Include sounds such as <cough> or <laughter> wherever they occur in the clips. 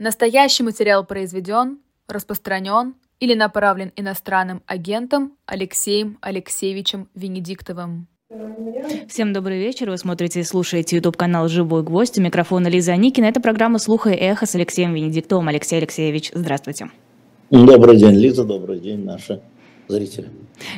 Настоящий материал произведен, распространен или направлен иностранным агентом Алексеем Алексеевичем Венедиктовым. Всем добрый вечер. Вы смотрите и слушаете YouTube-канал «Живой гвоздь». У микрофона Лиза Никина. Это программа «Слуха и эхо» с Алексеем Венедиктовым. Алексей Алексеевич, здравствуйте. Добрый день, Лиза. Добрый день, наши зрители.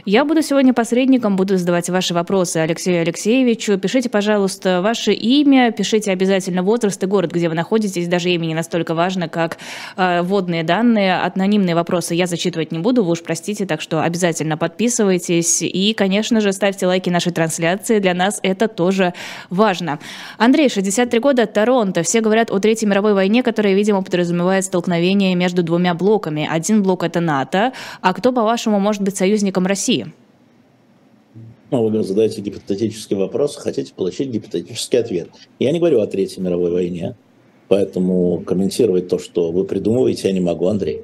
Я буду сегодня посредником, буду задавать ваши вопросы Алексею Алексеевичу. Пишите, пожалуйста, ваше имя, пишите обязательно возраст и город, где вы находитесь. Даже имя не настолько важно, как э, вводные данные. Анонимные вопросы я зачитывать не буду, вы уж простите, так что обязательно подписывайтесь. И, конечно же, ставьте лайки нашей трансляции. Для нас это тоже важно. Андрей, 63 года, Торонто. Все говорят о Третьей мировой войне, которая, видимо, подразумевает столкновение между двумя блоками. Один блок — это НАТО. А кто, по-вашему, может быть союзником России? Ну, вы задаете гипотетический вопрос, хотите получить гипотетический ответ. Я не говорю о Третьей мировой войне, поэтому комментировать то, что вы придумываете, я не могу, Андрей.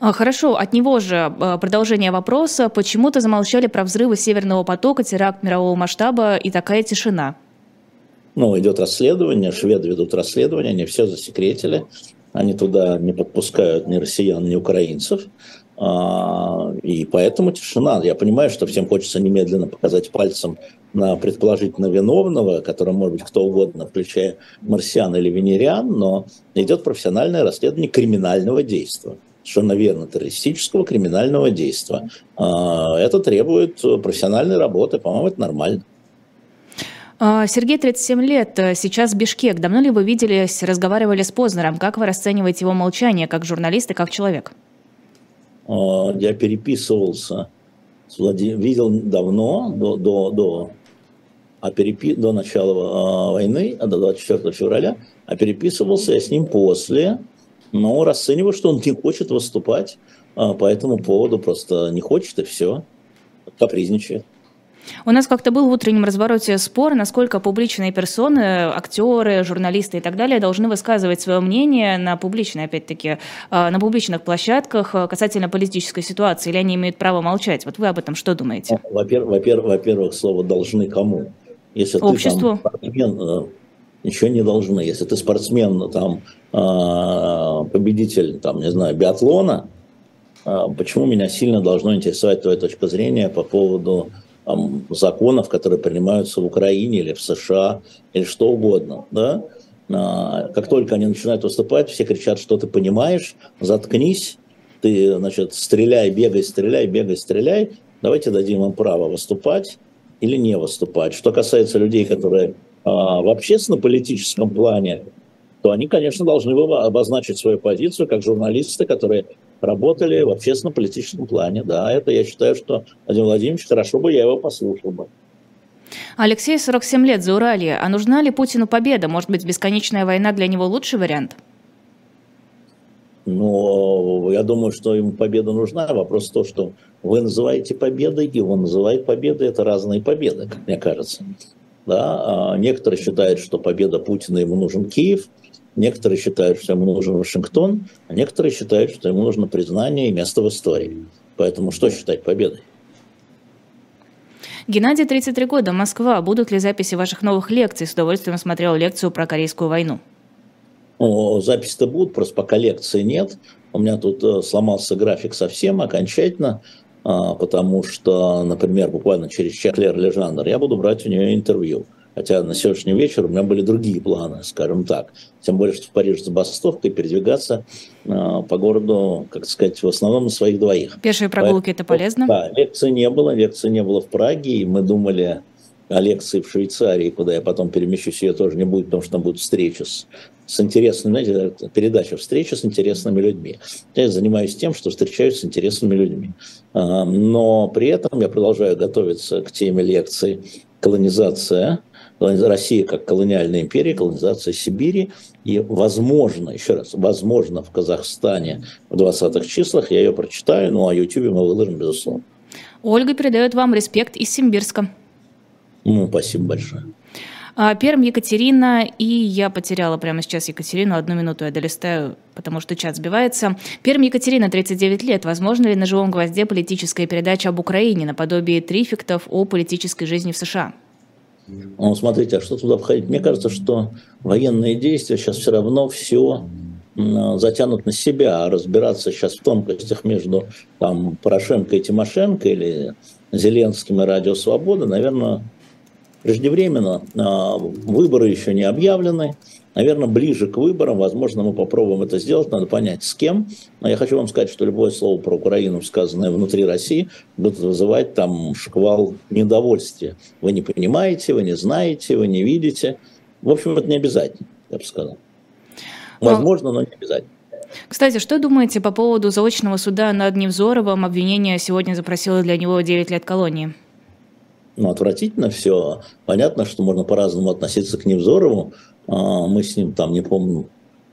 А, хорошо, от него же а, продолжение вопроса. Почему-то замолчали про взрывы Северного потока, теракт мирового масштаба и такая тишина. Ну, идет расследование, шведы ведут расследование, они все засекретили. Они туда не подпускают ни россиян, ни украинцев. А, и поэтому тишина. Я понимаю, что всем хочется немедленно показать пальцем на предположительно виновного, которым может быть кто угодно, включая марсиан или венериан, но идет профессиональное расследование криминального действия. Совершенно верно, террористического криминального действия. А, это требует профессиональной работы, по-моему, это нормально. А, Сергей, 37 лет, сейчас Бишкек. Давно ли вы виделись, разговаривали с Познером? Как вы расцениваете его молчание как журналист и как человек? А, я переписывался с Владимиром, видел давно, до, до, до, а перепи, до начала а, войны, а до 24 февраля, а переписывался я с ним после, но расцениваю, что он не хочет выступать по этому поводу, просто не хочет и все, капризничает. У нас как-то был в утреннем развороте спор, насколько публичные персоны, актеры, журналисты и так далее должны высказывать свое мнение на публичной, опять-таки, а, на публичных площадках а, касательно политической ситуации, или они имеют право молчать. Вот вы об этом что думаете? Во-первых, во-первых, во-первых слово «должны» кому? Если Обществу. Ты, там, спортсмен, э, ничего не должны. Если ты спортсмен, там, победитель, там, не знаю, биатлона, почему меня сильно должно интересовать твоя точка зрения по поводу там, законов, которые принимаются в Украине или в США, или что угодно. Да? А, как только они начинают выступать, все кричат, что ты понимаешь, заткнись, ты, значит, стреляй, бегай, стреляй, бегай, стреляй, давайте дадим им право выступать или не выступать. Что касается людей, которые а, в общественно-политическом плане, то они, конечно, должны обозначить свою позицию как журналисты, которые работали в общественно-политическом плане. Да, это я считаю, что Владимир Владимирович, хорошо бы я его послушал бы. Алексей, 47 лет, за Уралье. А нужна ли Путину победа? Может быть, бесконечная война для него лучший вариант? Но я думаю, что ему победа нужна. Вопрос в том, что вы называете победой, и он называет победой. Это разные победы, как мне кажется. Да? А некоторые считают, что победа Путина ему нужен Киев – Некоторые считают, что ему нужен Вашингтон, а некоторые считают, что ему нужно признание и место в истории. Поэтому что считать победой? Геннадий, 33 года, Москва. Будут ли записи ваших новых лекций? С удовольствием смотрел лекцию про Корейскую войну. О, записи-то будут, просто пока лекции нет. У меня тут э, сломался график совсем окончательно, а, потому что, например, буквально через час Клер Лежандр я буду брать у нее интервью. Хотя на сегодняшний вечер у меня были другие планы, скажем так. Тем более, что в Париж с забастовкой передвигаться э, по городу, как сказать, в основном на своих двоих. Пешие прогулки Поэтому, это полезно? Да, лекции не было. Лекции не было в Праге, и мы думали о лекции в Швейцарии, куда я потом перемещусь, ее тоже не будет, потому что там будет встреча с, с интересными, знаете, передача «Встреча с интересными людьми». Я занимаюсь тем, что встречаюсь с интересными людьми. А, но при этом я продолжаю готовиться к теме лекции «Колонизация», Россия как колониальная империя, колонизация Сибири. И возможно, еще раз, возможно, в Казахстане в 20-х числах я ее прочитаю, ну а YouTube мы выложим, безусловно. Ольга передает вам респект из Симбирска. Ну, спасибо большое. А, Перм Екатерина, и я потеряла прямо сейчас Екатерину, одну минуту я долистаю, потому что чат сбивается. Перм Екатерина, 39 лет. Возможно ли на живом гвозде политическая передача об Украине наподобие трификтов о политической жизни в США? Ну, смотрите, а что туда входить? Мне кажется, что военные действия сейчас все равно все затянут на себя, а разбираться сейчас в тонкостях между там, Порошенко и Тимошенко или Зеленским и Радио Свобода, наверное, преждевременно. А, выборы еще не объявлены. Наверное, ближе к выборам, возможно, мы попробуем это сделать, надо понять, с кем. Но я хочу вам сказать, что любое слово про Украину, сказанное внутри России, будет вызывать там шквал недовольствия. Вы не понимаете, вы не знаете, вы не видите. В общем, это не обязательно, я бы сказал. Возможно, но не обязательно. Кстати, что думаете по поводу заочного суда над Невзоровым? Обвинение сегодня запросило для него 9 лет колонии ну, отвратительно все. Понятно, что можно по-разному относиться к Невзорову. А, мы с ним там, не помню,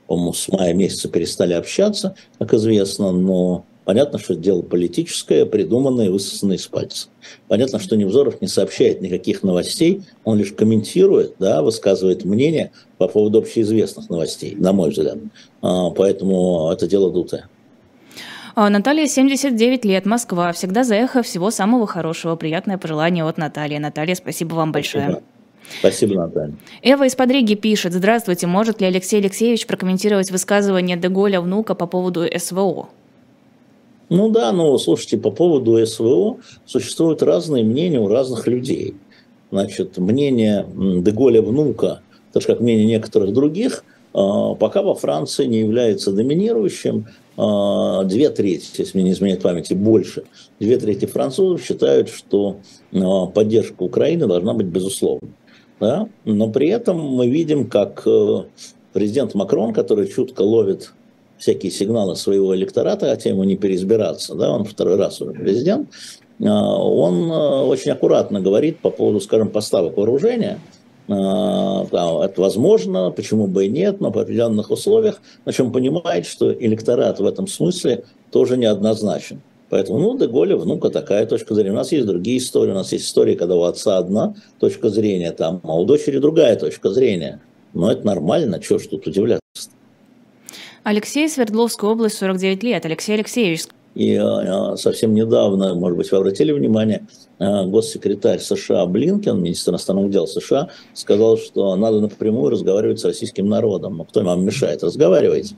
по-моему, с мая месяца перестали общаться, как известно, но понятно, что дело политическое, придуманное высосанное из пальца. Понятно, что Невзоров не сообщает никаких новостей, он лишь комментирует, да, высказывает мнение по поводу общеизвестных новостей, на мой взгляд. А, поэтому это дело дутое. А, Наталья, 79 лет, Москва. Всегда за эхо. Всего самого хорошего. Приятное пожелание от Натальи. Наталья, спасибо вам большое. Спасибо, Наталья. Эва из Подриги пишет. Здравствуйте. Может ли Алексей Алексеевич прокомментировать высказывание Деголя внука по поводу СВО? Ну да, но слушайте, по поводу СВО существуют разные мнения у разных людей. Значит, мнение Деголя внука, так же как мнение некоторых других, а, пока во Франции не является доминирующим, две трети, если мне не изменяет памяти, больше, две трети французов считают, что а, поддержка Украины должна быть безусловной. Да? Но при этом мы видим, как э, президент Макрон, который чутко ловит всякие сигналы своего электората, хотя ему не переизбираться, да, он второй раз уже президент, а, он э, очень аккуратно говорит по поводу, скажем, поставок вооружения – а, да, это возможно, почему бы и нет, но по определенных условиях, на чем понимает, что электорат в этом смысле тоже неоднозначен. Поэтому, ну, Деголя, внука такая точка зрения. У нас есть другие истории. У нас есть истории, когда у отца одна точка зрения, там, а у дочери другая точка зрения. Но это нормально, чего ж тут удивляться. Алексей, Свердловская область, 49 лет. Алексей Алексеевич, и а, совсем недавно, может быть, вы обратили внимание, а, госсекретарь США Блинкен, министр иностранных дел США, сказал, что надо напрямую разговаривать с российским народом. Ну, кто вам мешает? Разговаривайте.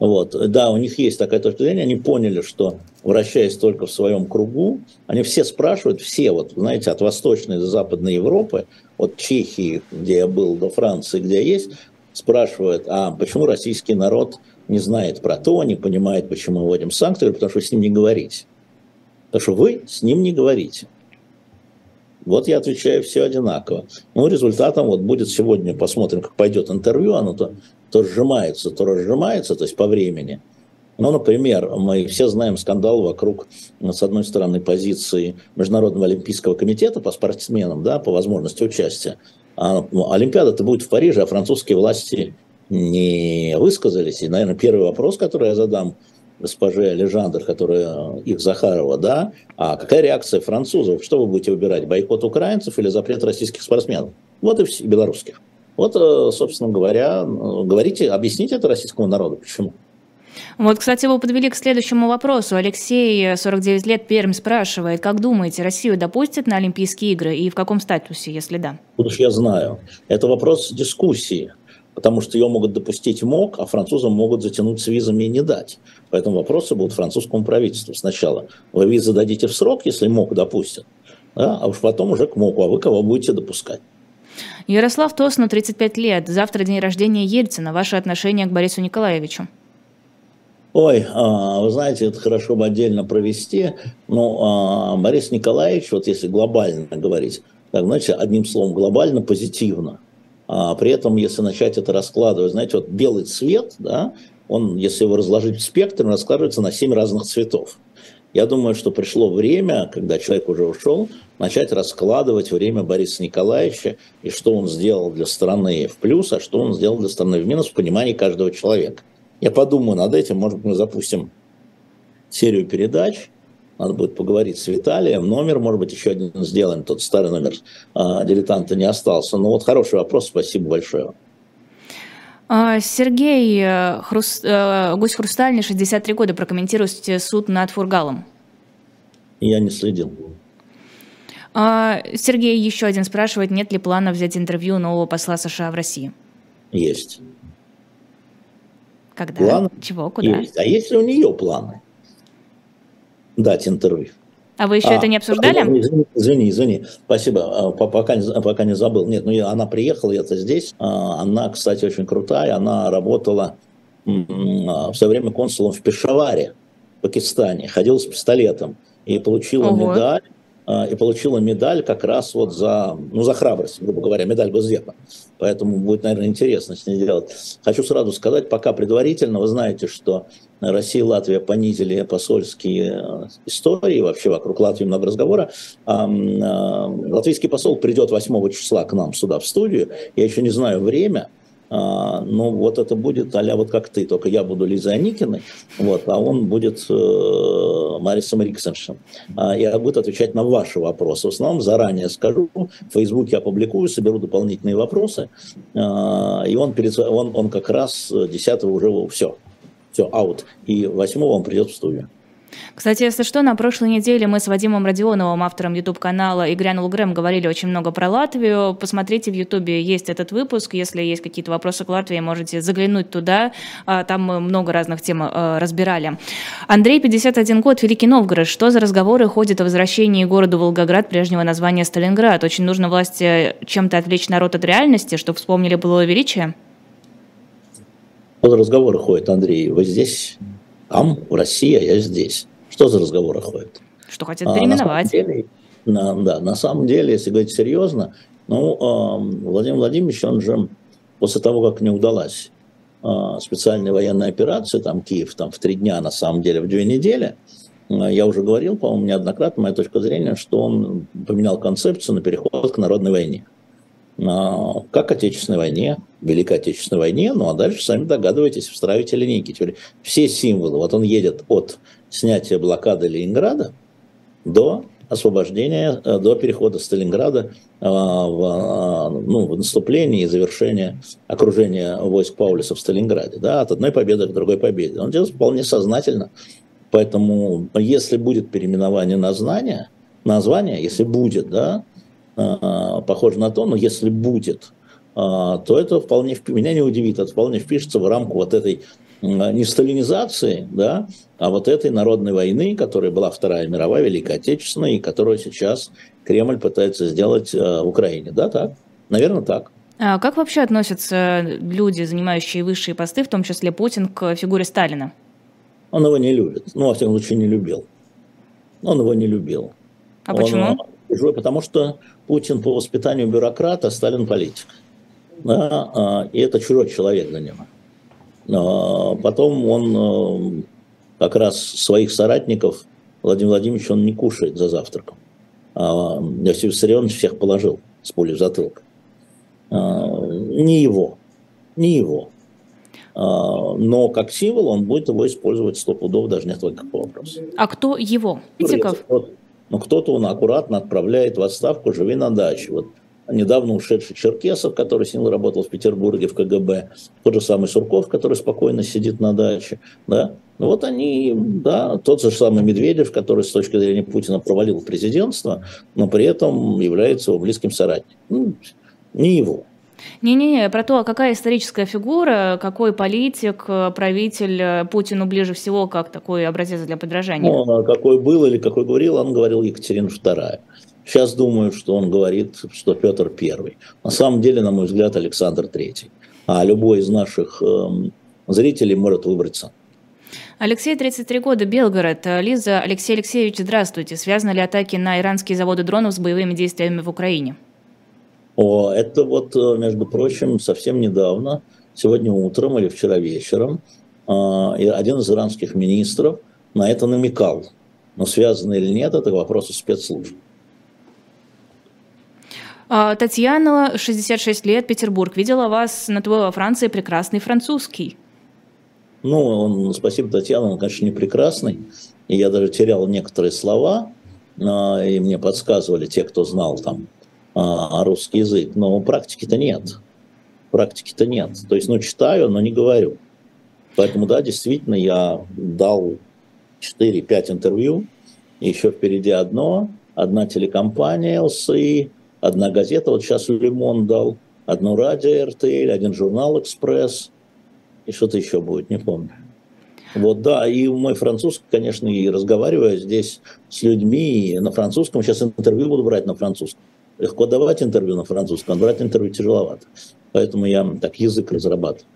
Вот. Да, у них есть такая точка зрения, они поняли, что вращаясь только в своем кругу, они все спрашивают, все, вот, знаете, от Восточной до Западной Европы, от Чехии, где я был, до Франции, где я есть, спрашивают, а почему российский народ не знает про то, не понимает, почему мы вводим санкции, потому что вы с ним не говорите. Потому что вы с ним не говорите. Вот я отвечаю все одинаково. Ну, результатом вот будет сегодня, посмотрим, как пойдет интервью, оно то, то сжимается, то разжимается, то есть по времени. Ну, например, мы все знаем скандал вокруг, с одной стороны, позиции Международного олимпийского комитета по спортсменам, да, по возможности участия. А, ну, Олимпиада-то будет в Париже, а французские власти не высказались. И, наверное, первый вопрос, который я задам госпоже Лежандр, которая их Захарова, да, а какая реакция французов? Что вы будете выбирать, бойкот украинцев или запрет российских спортсменов? Вот и все, белорусских. Вот, э, собственно говоря, э, говорите, объясните это российскому народу, почему. Вот, кстати, вы подвели к следующему вопросу. Алексей, 49 лет, Пермь, спрашивает, как думаете, Россию допустят на Олимпийские игры и в каком статусе, если да? Вот уж я знаю. Это вопрос дискуссии потому что ее могут допустить МОК, а французам могут затянуть с визами и не дать. Поэтому вопросы будут французскому правительству сначала. Вы визы дадите в срок, если МОК допустит, да, а уж потом уже к МОКу, а вы кого будете допускать. Ярослав Тосну, 35 лет. Завтра день рождения Ельцина. Ваше отношение к Борису Николаевичу? Ой, а, вы знаете, это хорошо бы отдельно провести. Но а, Борис Николаевич, вот если глобально говорить, так, знаете, одним словом, глобально позитивно. А при этом, если начать это раскладывать, знаете, вот белый цвет, да, он, если его разложить в спектр, раскладывается на семь разных цветов. Я думаю, что пришло время, когда человек уже ушел, начать раскладывать время Бориса Николаевича и что он сделал для страны в плюс, а что он сделал для страны в минус в понимании каждого человека. Я подумаю над этим, может быть, мы запустим серию передач, надо будет поговорить с Виталием. Номер, может быть, еще один сделаем. Тот старый номер а, дилетанта не остался. Ну вот хороший вопрос. Спасибо большое. А, Сергей э, Хрус... Э, Гусь Хрустальный, 63 года, прокомментируйте суд над Фургалом. Я не следил. А, Сергей еще один спрашивает, нет ли плана взять интервью нового посла США в России? Есть. Когда? Планы Чего? Куда? есть. А есть ли у нее планы дать интервью? А вы еще это не обсуждали? Извини, извини, извини. спасибо, а, пока, не- пока не забыл. Нет, ну я- она приехала, я-то здесь. А, Она, кстати, очень крутая. Она работала а, в свое время консулом в Пешаваре, в Пакистане. Ходила с пистолетом и получила Ого. медаль. а, И получила медаль как раз вот за, ну, за храбрость, грубо говоря, медаль Госдепа. Поэтому будет, наверное, интересно с ней делать. Хочу сразу сказать, пока предварительно, вы знаете, что Россия и Латвия понизили посольские э, истории, вообще вокруг Латвии много разговора. А, Латвийский посол придет 8 числа к нам сюда в студию. Я еще не знаю время, а, но вот это будет а вот как ты, только я буду Лизой Аникиной, вот, а он будет э, Марисом Риксеншем. А, Я буду отвечать на ваши вопросы. В основном заранее скажу, в Фейсбуке опубликую, соберу дополнительные вопросы, а, и он, перед, он, он как раз 10 уже все, все, аут. И 8 он придет в студию. Кстати, если что, на прошлой неделе мы с Вадимом Родионовым, автором YouTube-канала «И грянул Грэм», говорили очень много про Латвию. Посмотрите, в YouTube есть этот выпуск. Если есть какие-то вопросы к Латвии, можете заглянуть туда. А, Там мы много разных тем э, разбирали. Андрей, 51 год, Великий Новгород. Что за разговоры ходят о возвращении городу Волгоград прежнего названия Сталинград? Очень нужно власти чем-то отвлечь народ от реальности, чтобы вспомнили былое величие? За разговоры ходят, Андрей? Вы здесь? Там, в России, а я здесь. Что за разговоры ходят? Что хотят А, переименовать? На самом деле, на- да, на самом деле, если говорить серьезно, ну, Владимир Владимирович, он же после того, как не удалась а, специальная военная операция, там Киев там в три дня, на самом деле в две недели, а, я уже говорил, по-моему, неоднократно, моя точка зрения, что он поменял концепцию на переход к народной войне. А, Как Отечественной войне, Великой Отечественной войне, ну а дальше сами догадываетесь, встраивайте линейки. Теперь все символы, вот он едет от снятия блокады Ленинграда до освобождения, э, до перехода Сталинграда а, в, а, ну, в наступление и завершение окружения войск Паулюса в Сталинграде, да, от одной победы к другой победе. Он делает вполне сознательно. Поэтому, если будет переименование названия, название, если будет, да, похоже на то, но если будет, а, то это вполне, вп- меня не удивит, это вполне впишется в рамку вот этой не сталинизации, да, а вот этой народной войны, которая была Вторая мировая, Великая Отечественная, и которую сейчас Кремль пытается сделать в Украине. Да, так? Наверное, так. А как вообще относятся люди, занимающие высшие посты, в том числе Путин, к фигуре Сталина? Он его не любит. Ну, во всяком случае, не любил. Он его не любил. А Он, почему? потому что Путин по воспитанию бюрократа, Сталин политик. Да, а, и это чужой человек для него. А, Потом он э, как раз своих соратников, Владимир Владимирович, он не кушает за завтраком. А Иосиф Виссарионович всех положил с пулей в затылок. А, Не его, не его. А, Но как символ он будет его использовать сто пудов, даже нет никакого вопроса. А кто его? Политиков? Вот. Но кто-то он аккуратно отправляет в отставку, живи на даче. Вот недавно ушедший Черкесов, который с ним работал в Петербурге в КГБ, тот же самый Сурков, который спокойно сидит на даче, да, ну вот они, да, тот же самый Медведев, который с точки зрения Путина провалил президентство, но при этом является его близким соратником. Ну, не его. Не-не-не, про то, а какая историческая фигура, какой политик, э, правитель э, Путину ближе всего, как такой образец для подражания? Ну, а какой был или какой говорил, он говорил Екатерина II. Сейчас думаю, что он говорит, что Петр I. На самом деле, на мой взгляд, Александр III. А любой из наших эм, зрителей может выбраться. Алексей, 33 года, Белгород. Лиза, Алексей Алексеевич, здравствуйте. Связаны ли атаки на иранские заводы дронов с боевыми действиями в Украине? О, это вот, э, между прочим, совсем недавно, сегодня утром или вчера вечером, а, один из иранских министров на это намекал. Но связано или нет, это к вопросу спецслужб. А, Татьяна, 66 лет, Петербург. Видела вас на ТВ во Франции, прекрасный французский. Ну, он, спасибо, Татьяна, он, конечно, не прекрасный. И я даже терял некоторые слова, а, и мне подсказывали те, кто знал там русский язык. Но практики-то нет. Практики-то нет. То есть, ну, читаю, но не говорю. Поэтому, да, действительно, я дал 4-5 интервью, еще впереди одно, одна телекомпания ЛСИ, одна газета, вот сейчас Лимон дал, одно радио РТЛ, один журнал «Экспресс», и что-то еще будет, не помню. Вот, да, и мой французский, конечно, и разговариваю здесь с людьми на французском. Сейчас интервью буду брать на французском. Легко давать интервью на французском, брать интервью тяжеловато. Поэтому я так язык разрабатываю.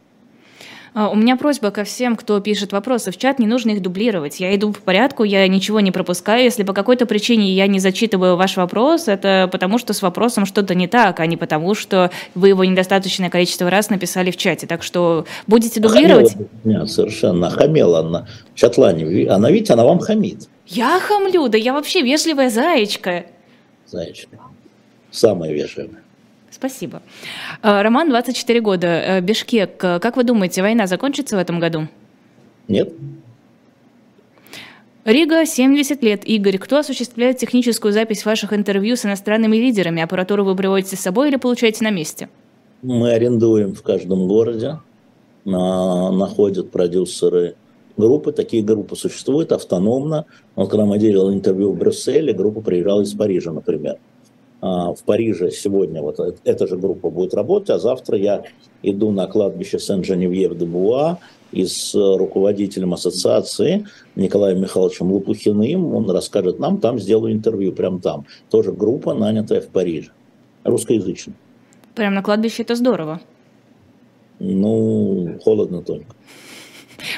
А, у меня просьба ко всем, кто пишет вопросы в чат, не нужно их дублировать. Я иду по порядку, я ничего не пропускаю. Если по какой-то причине я не зачитываю ваш вопрос, это потому что с вопросом что-то не так, а не потому что вы его недостаточное количество раз написали в чате. Так что будете дублировать? Хамела, нет, совершенно. Хамела она в чатлане. Она, видите, она вам хамит. Я хамлю, да я вообще вежливая заячка. Заячка. Самая вежливая. Спасибо. А, Роман, 24 года, э, Бишкек. Как вы думаете, война закончится в этом году? Нет. Рига, 70 лет. Игорь, кто осуществляет техническую запись ваших интервью с иностранными лидерами? Аппаратуру вы приводите с собой или получаете на месте? Мы арендуем в каждом городе. На, находят продюсеры группы. Такие группы существуют автономно. Вот когда мы делали интервью в Брюсселе, группа приезжала из Парижа, например. А, в Париже сегодня вот эта же группа будет работать, а завтра я иду на кладбище Сен-Женевьев-де-Буа и с руководителем ассоциации Николаем Михайловичем Лопухиным, он расскажет нам, там сделаю интервью, прям там. Тоже группа, нанятая в Париже, русскоязычная. Прям на кладбище это здорово. Ну, холодно только.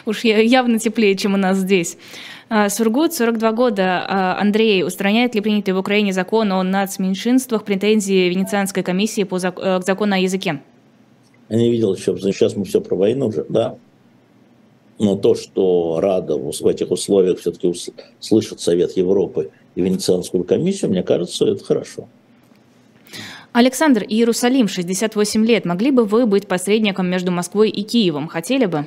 Уж явно теплее, чем у нас здесь. А, Сургут, 42 года. А, Андрей, устраняет ли принятый в Украине закон о нацменьшинствах претензии Венецианской комиссии по зак- э, к закону о языке? Я не видел еще, сейчас мы все про войну уже, да. Но то, что Рада в этих условиях все-таки слышит Совет Европы и Венецианскую комиссию, мне кажется, это хорошо. Александр, Иерусалим, 68 лет. Могли бы вы быть посредником между Москвой и Киевом? Хотели бы?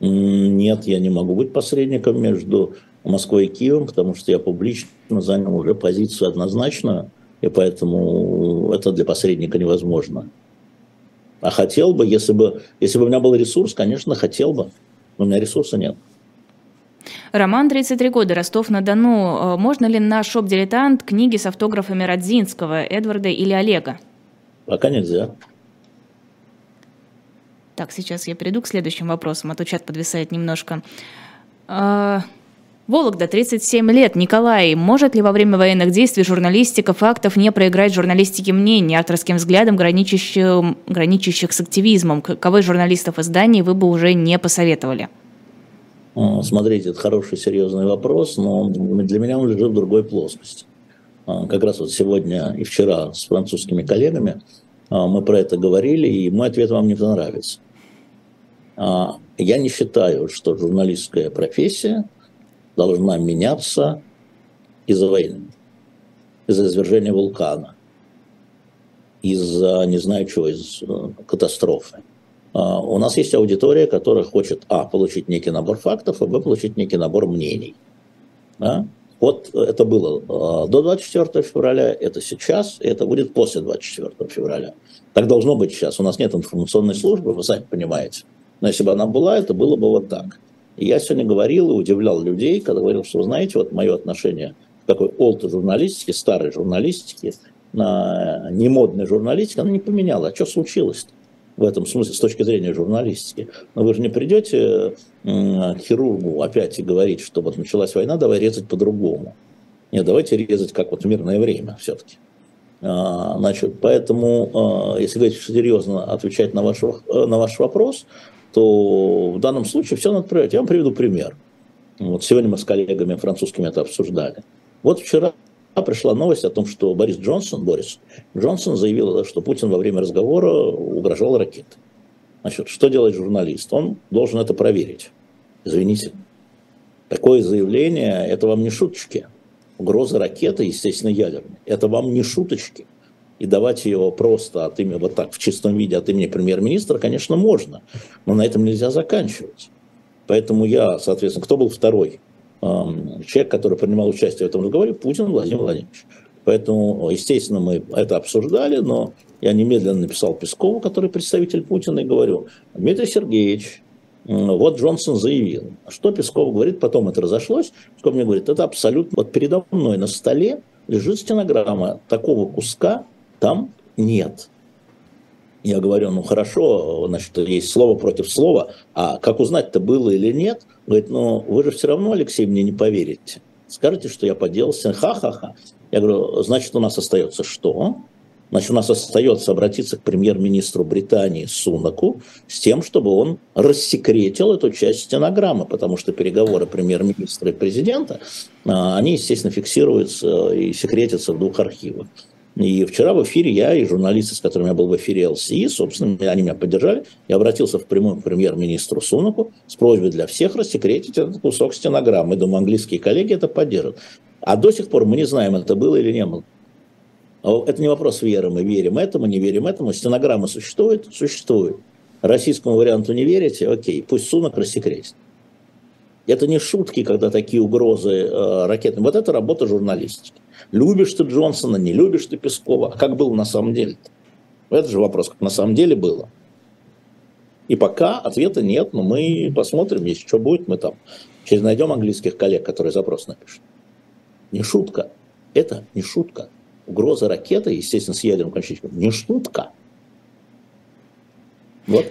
Нет, я не могу быть посредником между Москвой и Киевом, потому что я публично занял уже позицию однозначную, и поэтому это для посредника невозможно. А хотел бы, если бы, если бы у меня был ресурс, конечно, хотел бы, но у меня ресурса нет. Роман, 33 года, Ростов-на-Дону. Э, можно ли на шоп-дилетант книги с автографами Родзинского, Эдварда или Олега? Пока нельзя. Так, сейчас я перейду к следующим вопросам, а то чат подвисает немножко. А, Вологда, 37 лет. Николай, может ли во время военных действий журналистика фактов не проиграть журналистике мнений, авторским взглядам, граничащих, граничащих с активизмом? Из журналистов изданий вы бы уже не посоветовали? Смотрите, это хороший, серьезный вопрос, но для меня он лежит в другой плоскости. А, как раз вот сегодня и вчера с французскими коллегами а, мы про это говорили, и мой ответ вам не понравится. А, я не считаю, что журналистская профессия должна меняться из-за войны, из-за извержения вулкана, из-за, не знаю чего, из э, катастрофы. А, у нас есть аудитория, которая хочет, а, получить некий набор фактов, а, б, получить некий набор мнений. Да? Вот это было э, до 24 февраля, это сейчас, и это будет после 24 февраля. Так должно быть сейчас. У нас нет информационной службы, вы сами понимаете. Но если бы она была, это было бы вот так. И я сегодня говорил и удивлял людей, когда говорил, что, вы знаете, вот мое отношение к такой олд журналистике, старой журналистике, на немодной журналистике, она не поменяла. А что случилось в этом смысле с точки зрения журналистики? Но вы же не придете к хирургу опять и говорить, что вот началась война, давай резать по-другому. Нет, давайте резать как вот в мирное время все-таки. А, значит, поэтому, а, если говорить серьезно, отвечать на ваш, э, на ваш вопрос, то в данном случае все надо проверять. Я вам приведу пример. Вот сегодня мы с коллегами французскими это обсуждали. Вот вчера пришла новость о том, что Борис Джонсон, Борис Джонсон заявил, что Путин во время разговора угрожал ракетой. Значит, что делает журналист? Он должен это проверить. Извините. Такое заявление, это вам не шуточки. Угроза ракеты, естественно, ядерной. Это вам не шуточки и давать ее просто от имени, вот так, в чистом виде от имени премьер-министра, конечно, можно, но на этом нельзя заканчивать. Поэтому я, соответственно, кто был второй эм, человек, который принимал участие в этом разговоре? Путин Владимир Владимирович. Поэтому, естественно, мы это обсуждали, но я немедленно написал Пескову, который представитель Путина, и говорю, Дмитрий Сергеевич, вот Джонсон заявил. Что Песков говорит, потом это разошлось. Песков мне говорит, это абсолютно... Вот передо мной на столе лежит стенограмма такого куска, там нет. Я говорю, ну хорошо, значит, есть слово против слова, а как узнать-то было или нет? Говорит, ну вы же все равно, Алексей, мне не поверите. Скажите, что я поделался, ха-ха-ха. Я говорю, значит, у нас остается что? Значит, у нас остается обратиться к премьер-министру Британии Сунаку с тем, чтобы он рассекретил эту часть стенограммы, потому что переговоры премьер-министра и президента, а, они, естественно, фиксируются и секретятся в двух архивах. И вчера в эфире я и журналисты, с которыми я был в эфире ЛСИ, собственно, они меня поддержали. Я обратился впрямую к премьер-министру Сунаку с просьбой для всех рассекретить этот кусок стенограммы. Думаю, английские коллеги это поддержат. А до сих пор мы не знаем, это было или не было. А это не вопрос веры, мы верим этому, не верим этому. Стенограмма существует? Существует. Российскому варианту не верите? Окей, пусть Сунок рассекретит. Это не шутки, когда такие угрозы э, ракетные. Вот это работа журналистики. Любишь ты Джонсона, не любишь ты Пескова. А как было на самом деле? -то? Это же вопрос, как на самом деле было. И пока ответа нет, но мы посмотрим, если что будет, мы там через найдем английских коллег, которые запрос напишут. Не шутка. Это не шутка. Угроза ракеты, естественно, с ядерным кончиком, не шутка. Вот.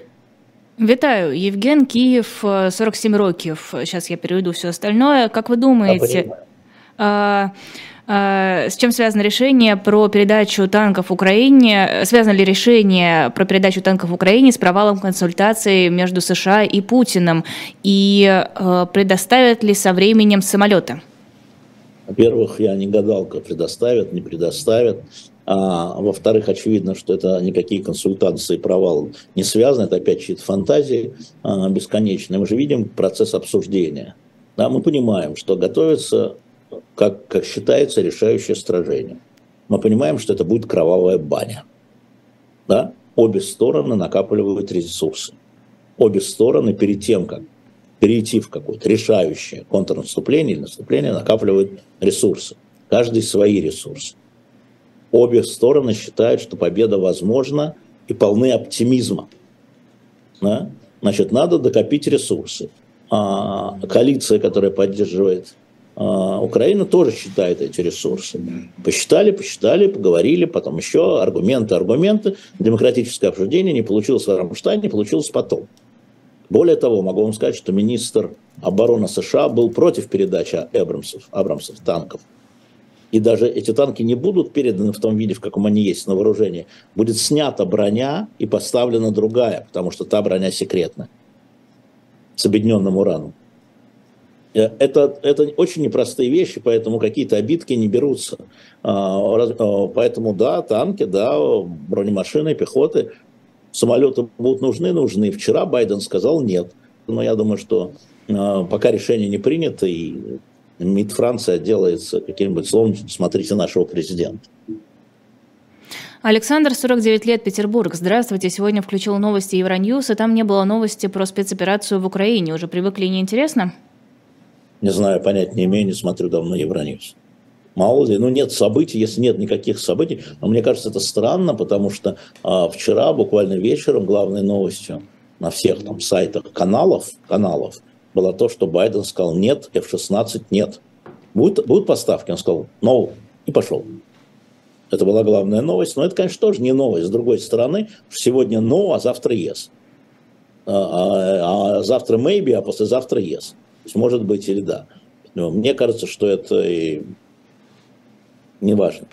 Вітаю, Євген Київ, 47 років. Сейчас я переведу все остальное. Как вы думаете, а, а, с чем связано решение про передачу танков Украине? Связано ли решение про передачу танков Украине с провалом консультаций между США и Путиным? И а, предоставят ли со временем самолеты? Во-первых, я не гадалка, предоставят, не предоставят. А, во-вторых, очевидно, что это никакие консультации провал не связаны, это опять чьи-то фантазии а, бесконечные. Мы же видим процесс обсуждения. Да, мы понимаем, что готовится, как, как считается, решающее сражение. Мы понимаем, что это будет кровавая баня. Да? Обе стороны накапливают ресурсы. Обе стороны перед тем, как перейти в какое-то решающее контрнаступление или наступление, накапливают ресурсы. Каждый свои ресурсы обе стороны считают, что победа возможна и полны оптимизма. Да? Значит, надо докопить ресурсы. А коалиция, которая поддерживает а, Украину, тоже считает эти ресурсы. Посчитали, посчитали, поговорили, потом еще аргументы, аргументы. Демократическое обсуждение не получилось в Рамштайне, получилось потом. Более того, могу вам сказать, что министр обороны США был против передачи Абрамсов, Абрамсов танков – и даже эти танки не будут переданы в том виде, в каком они есть на вооружении, будет снята броня и поставлена другая, потому что та броня секретная, с объединенным ураном. Э, это, это очень непростые вещи, поэтому какие-то обидки не берутся. А, а, поэтому да, танки, да, бронемашины, пехоты, самолеты будут нужны, нужны. Вчера Байден сказал нет. Но я думаю, что а, пока решение не принято, и МИД Франция делается каким-нибудь словом, смотрите нашего президента. Александр, 49 лет, Петербург. Здравствуйте. Сегодня включил новости Евроньюз, и там не было новости про спецоперацию в Украине. Уже привыкли, неинтересно? Не знаю, понять не имею, не смотрю давно Евроньюз. Мало ли, ну нет событий, если нет никаких событий. Но мне кажется, это странно, потому что а, вчера, буквально вечером, главной новостью на всех там сайтах каналов, каналов было то, что Байден сказал нет, F-16 нет. Будут, будут поставки? Он сказал no и пошел. Это была главная новость, но это, конечно, тоже не новость. С другой стороны, сегодня no, а завтра yes. А, а, а завтра maybe, а послезавтра yes. Есть может быть или да. Но мне кажется, что это и не важно.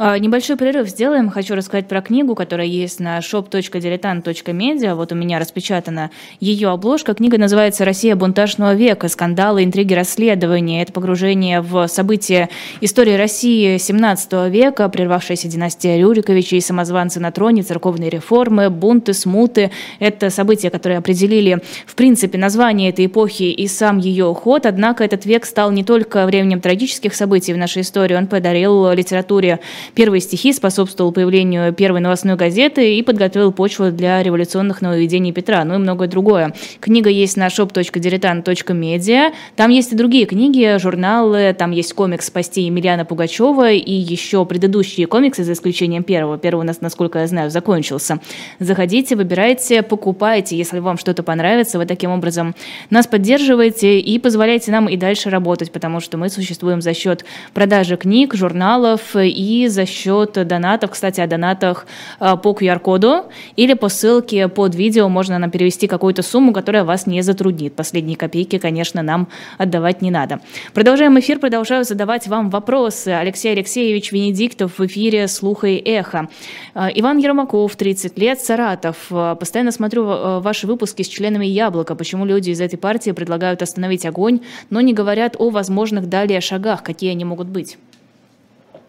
А, небольшой перерыв сделаем. Хочу рассказать про книгу, которая есть на shop.diletant.media. Вот у меня распечатана ее обложка. Книга называется «Россия бунтажного века. Скандалы, интриги, расследования». Это погружение в события истории России 17 века, прервавшаяся династия Рюриковичей, самозванцы на троне, церковные реформы, бунты, смуты. Это события, которые определили, в принципе, название этой эпохи и сам ее ход. Однако этот век стал не только временем трагических событий в нашей истории, он подарил литературе Первые стихи способствовал появлению первой новостной газеты и подготовил почву для революционных нововведений Петра, ну и многое другое. Книга есть на shop.diletant.media. Там есть и другие книги, журналы, там есть комикс «Спасти Емельяна Пугачева» и еще предыдущие комиксы, за исключением первого. Первый у нас, насколько я знаю, закончился. Заходите, выбирайте, покупайте, если вам что-то понравится. Вы таким образом нас поддерживаете и позволяете нам и дальше работать, потому что мы существуем за счет продажи книг, журналов и за за счет донатов. Кстати, о донатах э, по QR-коду или по ссылке под видео можно нам перевести какую-то сумму, которая вас не затруднит. Последние копейки, конечно, нам отдавать не надо. Продолжаем эфир, продолжаю задавать вам вопросы. Алексей Алексеевич Венедиктов в эфире «Слуха и эхо». Э, Иван Ермаков, 30 лет, Саратов. Э, постоянно смотрю ваши выпуски с членами «Яблока». Почему люди из этой партии предлагают остановить огонь, но не говорят о возможных далее шагах, какие они могут быть?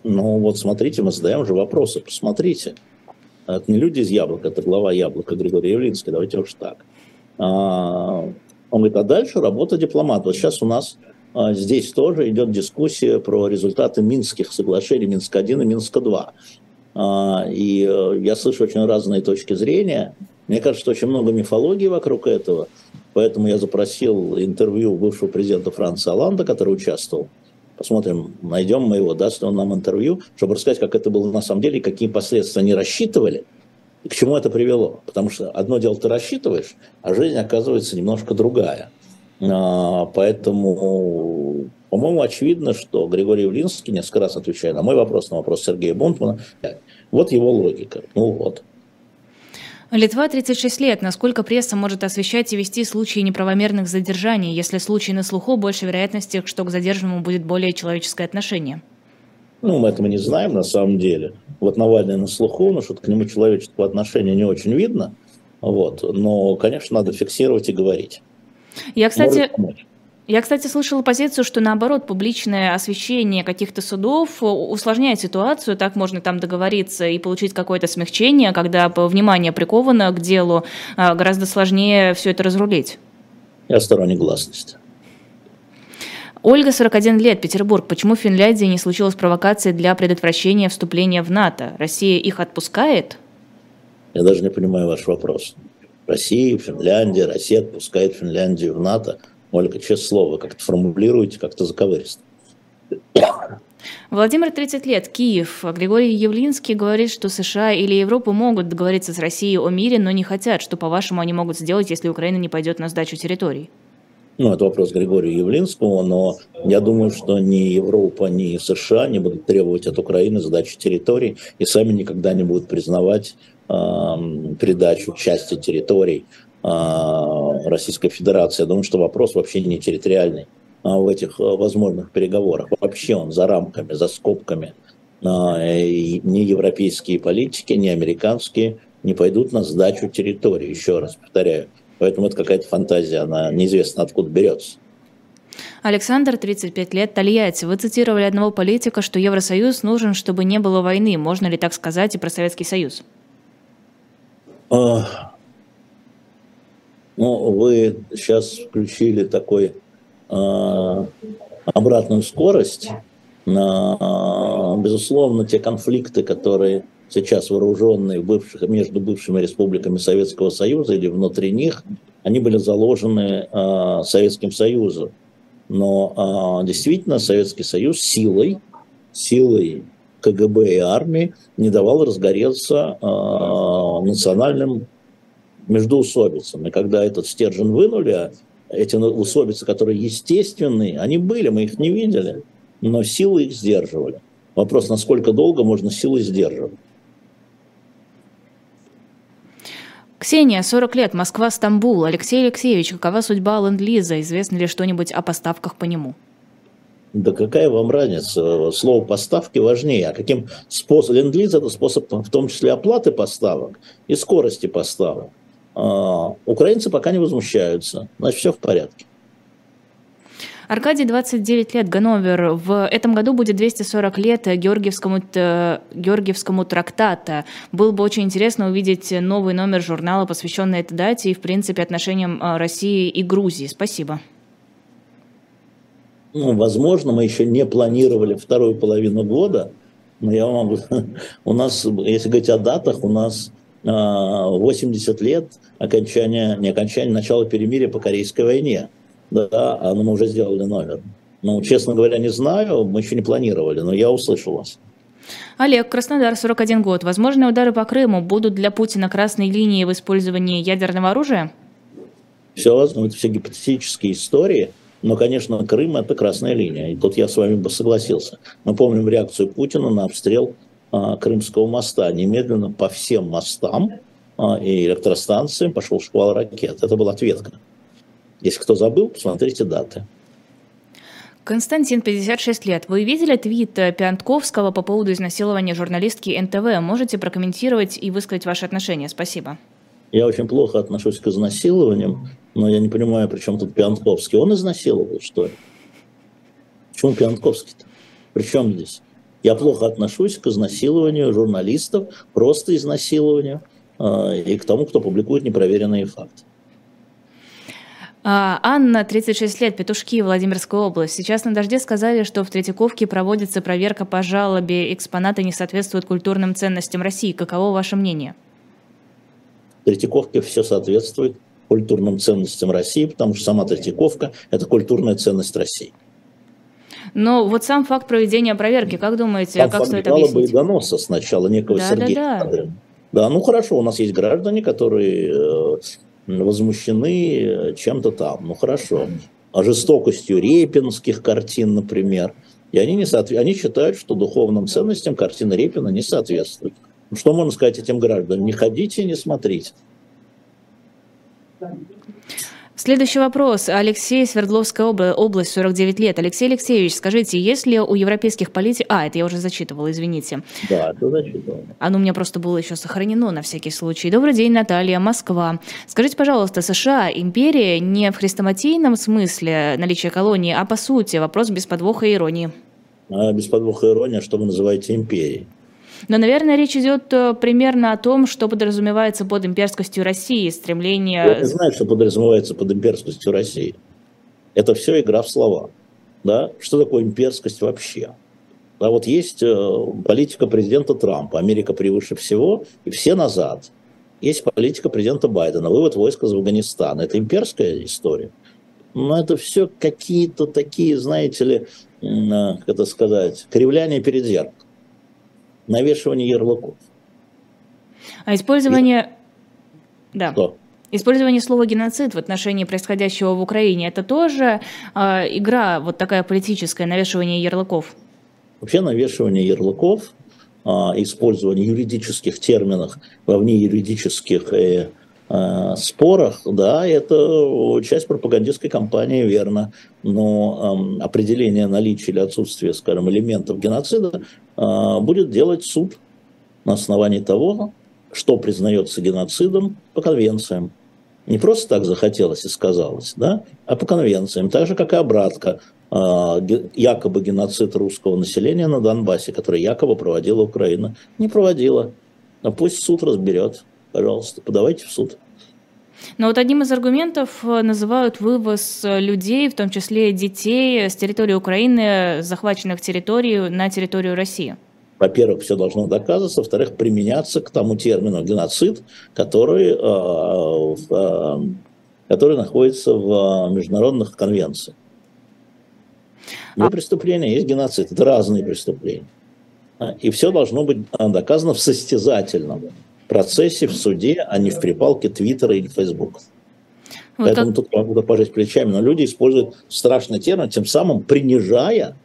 Ну вот смотрите, мы задаем уже вопросы, посмотрите. Это не люди из Яблока, это глава Яблока Григорий Явлинский, давайте уж так. А, он говорит, а дальше работа дипломата. Вот сейчас у нас а, здесь тоже идет дискуссия про результаты Минских соглашений, Минск-1 и Минска-2. А, и э, я слышу очень разные точки зрения. Мне кажется, что очень много мифологии вокруг этого. Поэтому я запросил интервью бывшего президента Франции Оланда, который участвовал Посмотрим, найдем мы его, даст ли он нам интервью, чтобы рассказать, как это было на самом деле, какие последствия они рассчитывали и к чему это привело. Потому что одно дело ты рассчитываешь, а жизнь оказывается немножко другая. А, поэтому, по-моему, очевидно, что Григорий Явлинский, несколько раз отвечая на мой вопрос, на вопрос Сергея Бунтмана, вот его логика. Ну вот. Литва 36 лет. Насколько пресса может освещать и вести случаи неправомерных задержаний? Если случай на слуху, больше вероятности, что к задержанному будет более человеческое отношение. Ну, мы этого не знаем на самом деле. Вот Навальный на слуху, но что-то к нему человеческого отношения не очень видно. Вот. Но, конечно, надо фиксировать и говорить. Я, кстати, я, кстати, слышала позицию, что наоборот, публичное освещение каких-то судов усложняет ситуацию, так можно там договориться и получить какое-то смягчение, когда внимание приковано к делу, а, гораздо сложнее все это разрулить. Я сторонник гласности. Ольга, 41 лет, Петербург. Почему в Финляндии не случилось провокации для предотвращения вступления в НАТО? Россия их отпускает? Я даже не понимаю ваш вопрос. Россия, Финляндия, Россия отпускает Финляндию в НАТО. Ольга, честное слово, как-то формулируете, как-то заковыристо. Владимир, 30 лет, Киев. Григорий Явлинский говорит, что США или Европа могут договориться с Россией о мире, но не хотят. Что, по-вашему, они могут сделать, если Украина не пойдет на сдачу территорий? Ну, это вопрос Григория Явлинского, но я думаю, что ни Европа, ни США не будут требовать от Украины сдачи территорий и сами никогда не будут признавать э, передачу части территорий Российской Федерации. Я думаю, что вопрос вообще не территориальный а, в этих а, возможных переговорах. Вообще он за рамками, за скобками. Ни европейские политики, ни американские не пойдут на сдачу территории, еще раз повторяю. Поэтому это какая-то фантазия, она неизвестно откуда берется. Александр, 35 лет, Тольятти. Вы цитировали одного политика, что Евросоюз нужен, чтобы не было войны. Можно ли так сказать и про Советский Союз? Ну, вы сейчас включили такой э, обратную скорость на, безусловно, те конфликты, которые сейчас вооруженные бывших, между бывшими республиками Советского Союза или внутри них, они были заложены э, Советским Союзом. Но э, действительно Советский Союз силой, силой КГБ и армии не давал разгореться э, национальным междуусобицам. И когда этот стержень вынули, а эти усобицы, которые естественные, они были, мы их не видели, но силы их сдерживали. Вопрос, насколько долго можно силы сдерживать. Ксения, 40 лет, Москва, Стамбул. Алексей Алексеевич, какова судьба Ленд-Лиза? Известно ли что-нибудь о поставках по нему? Да какая вам разница? Слово «поставки» важнее. А каким способом? Ленд-лиз – это способ в том числе оплаты поставок и скорости поставок. А, украинцы пока не возмущаются, значит, все в порядке. Аркадий, 29 лет, Ганновер. В этом году будет 240 лет Георгиевскому, Георгиевскому трактата. Было бы очень интересно увидеть новый номер журнала, посвященный этой дате и, в принципе, отношениям а, России и Грузии. Спасибо. Ну, возможно, мы еще не планировали вторую половину года, но я могу... <laughs> У нас, если говорить о датах, у нас 80 лет окончания, не окончания, начала перемирия по Корейской войне. Да, а ну, мы уже сделали номер. Ну, честно говоря, не знаю, мы еще не планировали, но я услышал вас. Олег, Краснодар, 41 год. Возможные удары по Крыму будут для Путина красной линией в использовании ядерного оружия? Все возможно, это все гипотетические истории, но, конечно, Крым – это красная линия, и тут я с вами бы согласился. Мы помним реакцию Путина на обстрел Крымского моста. Немедленно по всем мостам а, и электростанциям пошел шквал ракет. Это была ответка. Если кто забыл, посмотрите даты. Константин, 56 лет. Вы видели твит Пиантковского по поводу изнасилования журналистки НТВ? Можете прокомментировать и высказать ваши отношения? Спасибо. Я очень плохо отношусь к изнасилованиям, но я не понимаю, при чем тут Пиантковский. Он изнасиловал, что ли? Почему Пиантковский-то? При чем здесь? Я плохо отношусь к изнасилованию журналистов, просто изнасилованию, э, и к тому, кто публикует непроверенные факты. А, Анна, 36 лет, Петушки, Владимирская область. Сейчас на «Дожде» сказали, что в Третьяковке проводится проверка по жалобе. Экспонаты не соответствуют культурным ценностям России. Каково ваше мнение? В Третьяковке все соответствует культурным ценностям России, потому что сама Третьяковка – это культурная ценность России. Но вот сам факт проведения проверки, как думаете, Там как стоит объяснить? бы доноса сначала некого да, Сергея. Да, да. да, ну хорошо, у нас есть граждане, которые э, возмущены э, чем-то там, ну хорошо. А жестокостью репинских картин, например. И они, не соответ... они считают, что духовным ценностям картины Репина не соответствуют. Ну, что можно сказать этим гражданам? Не ходите, не смотрите. Следующий вопрос. Алексей, Свердловская область, 49 лет. Алексей Алексеевич, скажите, есть ли у европейских политиков... А, это я уже зачитывала, извините. Да, это зачитывала. Оно у меня просто было еще сохранено на всякий случай. Добрый день, Наталья, Москва. Скажите, пожалуйста, США, империя не в хрестоматийном смысле наличия колонии, а по сути, вопрос без подвоха и иронии. А без подвоха и иронии, а что вы называете империей? Но, наверное, речь идет э, примерно о том, что подразумевается под имперскостью России, стремление... Я не знаю, что подразумевается под имперскостью России. Это все игра в слова. Да? Что такое имперскость вообще? Да, вот есть э, политика президента Трампа, Америка превыше всего, и все назад. Есть политика президента Байдена, вывод войск из Афганистана. Это имперская история. Но это все какие-то такие, знаете ли, э, как это сказать, кривляния перед зеркалом навешивание ярлыков. А использование... И... Да. Что? Использование слова геноцид в отношении происходящего в Украине это тоже э, игра вот такая политическая навешивание ярлыков. Вообще навешивание ярлыков, э, использование юридических терминов во вне юридических э, спорах, да, это часть пропагандистской кампании, верно. Но э, определение наличия или отсутствия, скажем, элементов геноцида э, будет делать суд на основании того, что признается геноцидом по конвенциям. Не просто так захотелось и сказалось, да, а по конвенциям. Так же, как и обратка, якобы геноцид русского населения на Донбассе, который якобы проводила Украина. Не проводила. А пусть суд разберет. Пожалуйста, подавайте в суд. Но вот одним из аргументов э, называют вывоз э, людей, в том числе детей, с территории Украины, захваченных территорий, на территорию России. Во-первых, все должно доказываться. Во-вторых, применяться к тому термину геноцид, который, э, э, который находится в международных конвенциях. Не а... преступления, есть геноцид. Это разные преступления. И все должно быть доказано в состязательном процессе, в суде, а не в припалке Твиттера или Фейсбука. Вот Поэтому как... тут могу пожать плечами. Но люди используют страшный термин, тем самым принижая,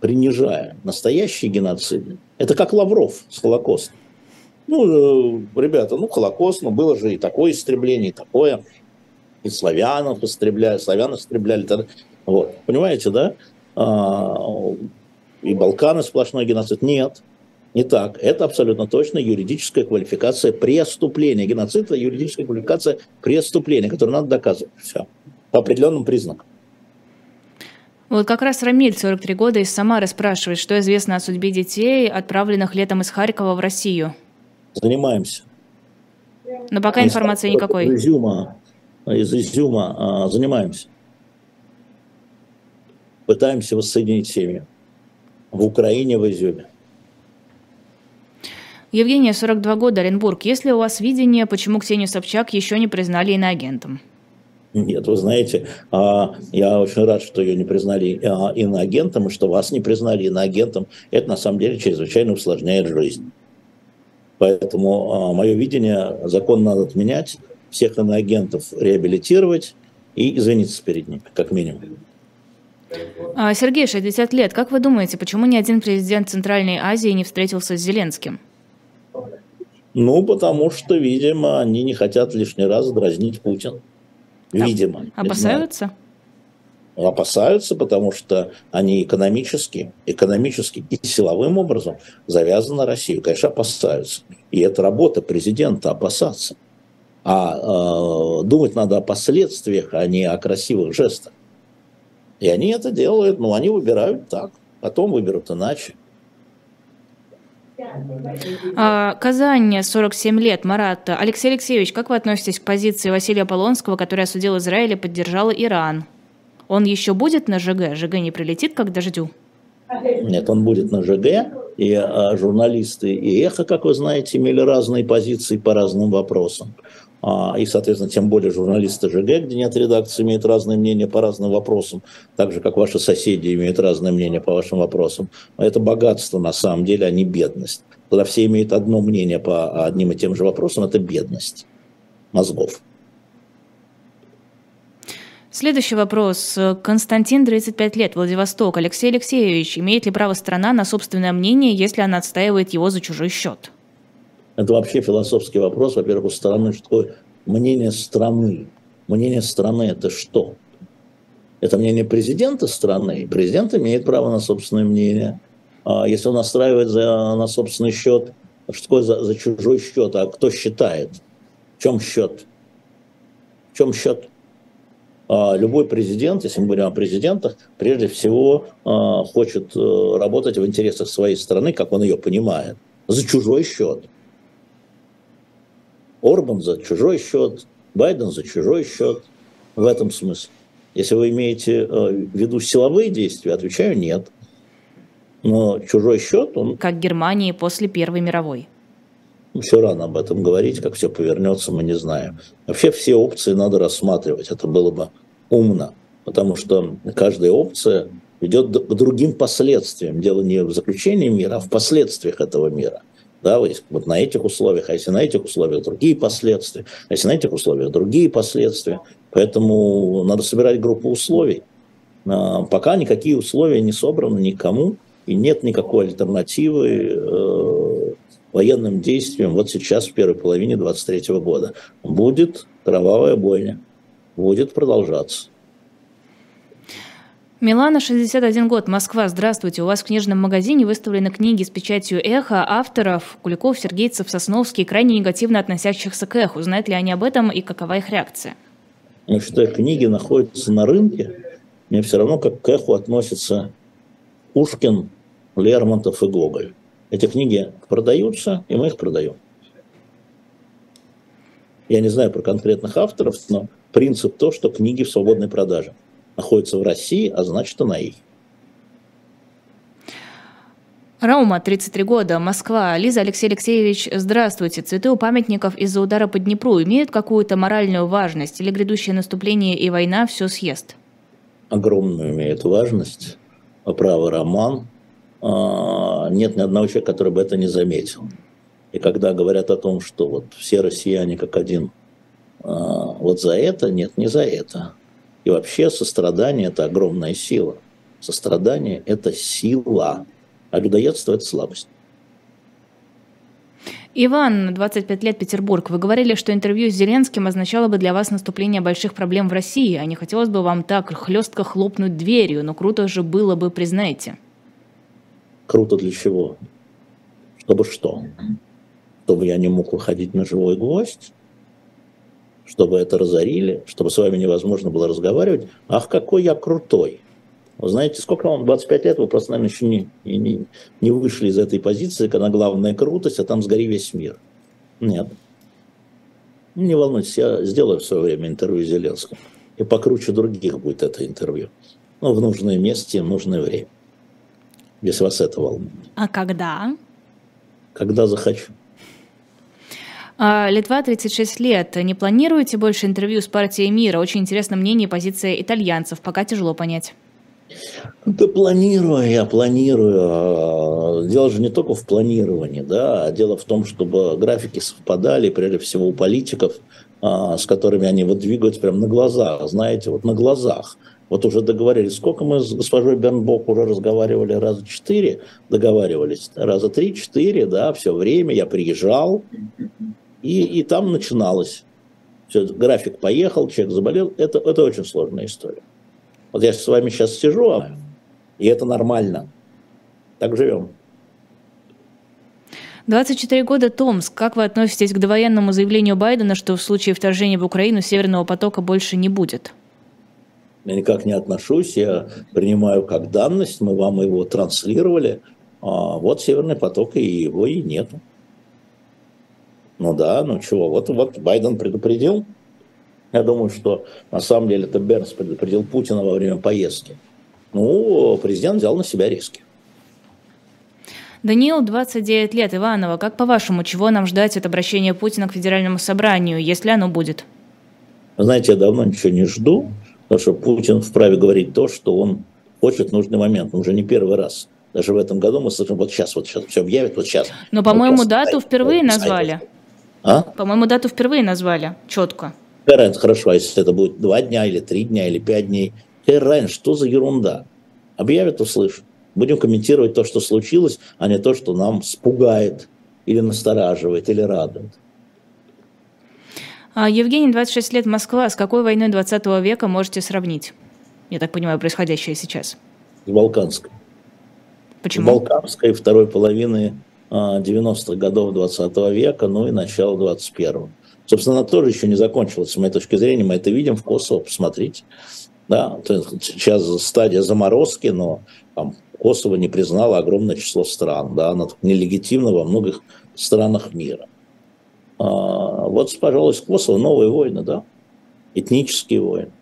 принижая настоящие геноциды. Это как Лавров с Холокостом. Ну, э, ребята, ну, Холокост, ну, было же и такое истребление, и такое. И славянов истребляли, славян истребляли. Вот, понимаете, да? А, и Балканы сплошной геноцид. Нет. Не так. Это абсолютно точно юридическая квалификация преступления. Геноцид – это юридическая квалификация преступления, которую надо доказывать. Все. По определенным признакам. Вот как раз Рамиль, 43 года, из Самары спрашивает, что известно о судьбе детей, отправленных летом из Харькова в Россию. Занимаемся. Но пока из информации никакой. Из Изюма, из Изюма а, занимаемся. Пытаемся воссоединить семьи. В Украине, в Изюме. Евгения, 42 года, Оренбург. Есть ли у вас видение, почему Ксению Собчак еще не признали иноагентом? Нет, вы знаете, а, я очень рад, что ее не признали а, иноагентом, и что вас не признали иноагентом. Это на самом деле чрезвычайно усложняет жизнь. Поэтому а, мое видение, закон надо отменять, всех иноагентов реабилитировать и извиниться перед ними, как минимум. Сергей, 60 лет. Как вы думаете, почему ни один президент Центральной Азии не встретился с Зеленским? Ну, потому что, видимо, они не хотят лишний раз дразнить Путина. Видимо. Опасаются? Опасаются, потому что они экономически, экономически и силовым образом завязаны на Россию. Конечно, опасаются. И это работа президента опасаться. А э, думать надо о последствиях, а не о красивых жестах. И они это делают, но они выбирают так, потом выберут иначе. А, Казань, 47 лет. Марат. Алексей Алексеевич, как вы относитесь к позиции Василия Полонского, который осудил Израиль и поддержал Иран? Он еще будет на ЖГ? ЖГ не прилетит, как дождю? Нет, он будет на ЖГ, и а, журналисты и Эхо, как вы знаете, имели разные позиции по разным вопросам. А, и, соответственно, тем более журналисты ЖГ, где нет редакции, имеют разные мнения по разным вопросам, так же, как ваши соседи имеют разные мнения по вашим вопросам. Это богатство, на самом деле, а не бедность. Когда все имеют одно мнение по одним и тем же вопросам, это бедность мозгов. Следующий вопрос. Константин, 35 лет, Владивосток. Алексей Алексеевич, имеет ли право страна на собственное мнение, если она отстаивает его за чужой счет? Это вообще философский вопрос. Во-первых, у страны что такое мнение страны? Мнение страны – это что? Это мнение президента страны. Президент имеет право на собственное мнение. А если он настраивает за, на собственный счет, что за, за чужой счет? А кто считает? В чем счет? В чем счет? А любой президент, если мы говорим о президентах, прежде всего а, хочет а, работать в интересах своей страны, как он ее понимает, за чужой счет. Орбан за чужой счет, Байден за чужой счет. В этом смысле. Если вы имеете э, в виду силовые действия, отвечаю нет. Но чужой счет, он... Как Германии после Первой мировой. Ну, все рано об этом говорить, как все повернется, мы не знаем. Вообще все опции надо рассматривать, это было бы умно, потому что каждая опция ведет к другим последствиям. Дело не в заключении мира, а в последствиях этого мира – да, вот на этих условиях, а если на этих условиях другие последствия, а если на этих условиях другие последствия. Поэтому надо собирать группу условий. А, пока никакие условия не собраны никому, и нет никакой альтернативы э, военным действиям вот сейчас, в первой половине 23 года. Будет кровавая бойня, будет продолжаться. Милана, 61 год, Москва. Здравствуйте. У вас в книжном магазине выставлены книги с печатью «Эхо» авторов Куликов, Сергейцев, Сосновский, крайне негативно относящихся к «Эху». Знают ли они об этом и какова их реакция? Ну, что книги находятся на рынке, мне все равно как к «Эху» относятся Пушкин, Лермонтов и Гоголь. Эти книги продаются, и мы их продаем. Я не знаю про конкретных авторов, но принцип то, что книги в свободной продаже – находится в России, а значит, она их. Раума, 33 года, Москва. Лиза Алексей Алексеевич, здравствуйте. Цветы у памятников из-за удара по Днепру имеют какую-то моральную важность или грядущее наступление и война все съест? Огромную имеет важность. Право роман. А, нет ни одного человека, который бы это не заметил. И когда говорят о том, что вот все россияне как один, а, вот за это, нет, не за это. И вообще сострадание – это огромная сила. Сострадание – это сила, а людоедство – это слабость. Иван, 25 лет, Петербург. Вы говорили, что интервью с Зеленским означало бы для вас наступление больших проблем в России, а не хотелось бы вам так хлестко хлопнуть дверью, но круто же было бы, признайте. Круто для чего? Чтобы что? Чтобы я не мог выходить на живой гвоздь? Чтобы это разорили, чтобы с вами невозможно было разговаривать. Ах, какой я крутой. Вы знаете, сколько вам? 25 лет, вы просто, наверное, еще не, не, не вышли из этой позиции, когда главная крутость, а там сгори весь мир. Нет. Не волнуйтесь, я сделаю в свое время интервью Зеленскому. И покруче других будет это интервью. Ну, в нужное месте, в нужное время. Если вас это волнует. А когда? Когда захочу. А, Литва 36 лет. Не планируете больше интервью с партией мира? Очень интересно мнение и позиция итальянцев. Пока тяжело понять. Да планирую, я планирую. Дело же не только в планировании, да, а дело в том, чтобы графики совпадали, прежде всего у политиков, а, с которыми они вот двигаются прямо на глазах, знаете, вот на глазах. Вот уже договорились. Сколько мы с госпожой Бернбок уже разговаривали? Раза четыре договаривались. Раза три-четыре, да, все время. Я приезжал, и, и там начиналось. Все, график поехал, человек заболел. Это, это очень сложная история. Вот я с вами сейчас сижу, а, и это нормально. Так живем. 24 года Томск. Как вы относитесь к довоенному заявлению Байдена, что в случае вторжения в Украину Северного потока больше не будет? Я никак не отношусь, я принимаю как данность, мы вам его транслировали. А вот Северный поток, и его и нету. Ну да, ну чего, вот, вот Байден предупредил. Я думаю, что на самом деле это Бернс предупредил Путина во время поездки. Ну, президент взял на себя риски. Даниил, 29 лет, Иванова. Как по-вашему, чего нам ждать от обращения Путина к Федеральному собранию, если оно будет? Знаете, я давно ничего не жду, потому что Путин вправе говорить то, что он хочет в нужный момент. Он уже не первый раз. Даже в этом году мы слышим, вот сейчас, вот сейчас все объявят, вот сейчас. Но, по-моему, вот дату впервые назвали. А? По-моему, дату впервые назвали, четко. Какая хорошо, а если это будет два дня, или три дня, или пять дней? Разница, что за ерунда? Объявят, услышат. Будем комментировать то, что случилось, а не то, что нам спугает или настораживает, или радует. А, Евгений, 26 лет, Москва. С какой войной 20 века можете сравнить? Я так понимаю, происходящее сейчас. С Балканской. Почему? С Балканской второй половины 90-х а, годов 20 века, ну и начало 21-го. Собственно, она тоже еще не закончилась, с моей точки зрения. Мы это видим в Косово, посмотрите. Да, сейчас стадия заморозки, но там, Косово не признало огромное число стран, да, оно нелегитимно во многих странах мира. А, вот, пожалуй, Косово новые войны, да, этнические войны.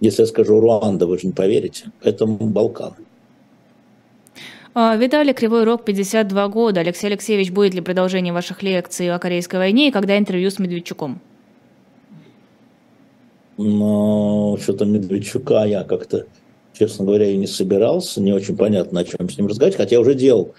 Если я скажу Руанда, вы же не поверите, это Балкан. А, Виталий Кривой Рог, 52 года. Алексей Алексеевич, будет ли продолжение ваших лекций о Корейской войне и когда интервью с Медведчуком? Но что-то Медведчука я как-то честно говоря, и не собирался, не очень понятно, о чем с ним разговаривать, хотя уже делал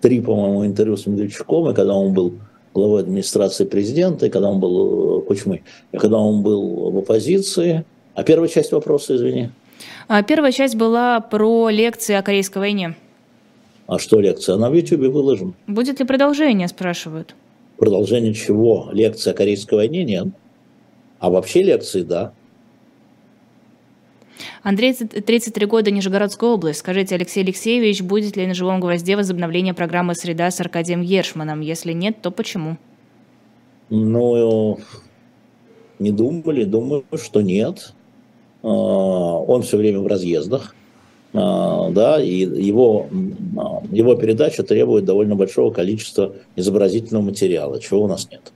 три, по-моему, интервью с Медведчуком, и когда он был главой администрации президента, и когда он был э, Кучмы, и когда он был в оппозиции. А первая часть вопроса, извини. А первая часть была про лекции о Корейской войне. А что лекция? Она в Ютьюбе выложена. Будет ли продолжение, спрашивают. Продолжение чего? Лекция о Корейской войне? Нет. А вообще лекции, да. Андрей, 33 года, Нижегородская область. Скажите, Алексей Алексеевич, будет ли на «Живом гвозде» возобновление программы «Среда» с Аркадием Ершманом? Если нет, то почему? Ну, не думали, думаю, что нет. А, он все время в разъездах, да, и его, а, его передача требует довольно большого количества изобразительного материала, чего у нас нет.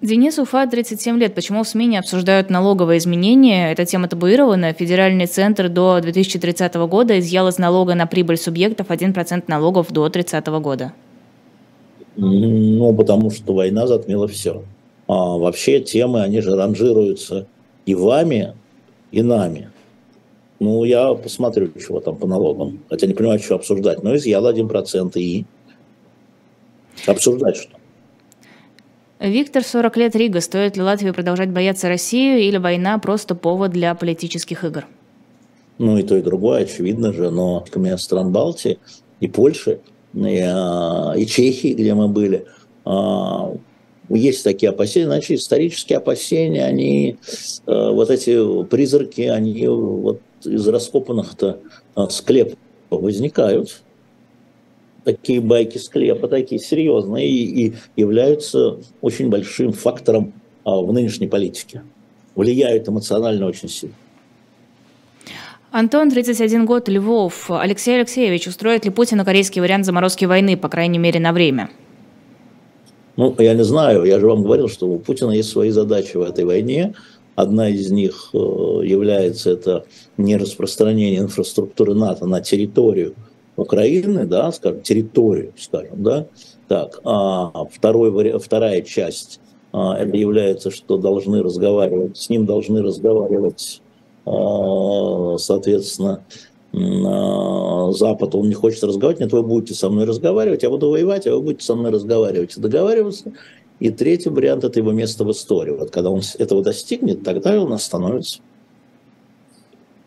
Денис Уфа, 37 лет. Почему в СМИ не обсуждают налоговые изменения? Эта тема табуирована. Федеральный центр до 2030 года изъял из налога на прибыль субъектов 1% налогов до 2030 года. Ну, потому что война затмила все. А вообще темы, они же ранжируются и вами, и нами. Ну, я посмотрю, чего там по налогам. Хотя не понимаю, что обсуждать. Но изъял 1% и обсуждать что? Виктор, 40 лет, Рига. Стоит ли Латвии продолжать бояться Россию или война просто повод для политических игр? Ну и то, и другое, очевидно же, но стран Балтии и Польши, и, а, и Чехии, где мы были, а, есть такие опасения, значит, исторические опасения, они, э, вот эти призраки, они вот из раскопанных-то а, склепов возникают такие байки склепа, такие серьезные, и, и являются очень большим фактором а, в нынешней политике. Влияют эмоционально очень сильно. Антон, 31 год, Львов. Алексей Алексеевич, устроит ли Путин корейский вариант заморозки войны, по крайней мере, на время? Ну, я не знаю. Я же вам говорил, что у Путина есть свои задачи в этой войне. Одна из них э, является это не распространение инфраструктуры НАТО на территорию Украины, да, скажем, территорию, скажем, да, так, а второй, вторая часть, а, это является, что должны разговаривать, с ним должны разговаривать, а, соответственно, а, Запад, он не хочет разговаривать, нет, вы будете со мной разговаривать, я буду воевать, а вы будете со мной разговаривать и договариваться. И третий вариант – это его место в истории. Вот когда он этого достигнет, тогда он остановится.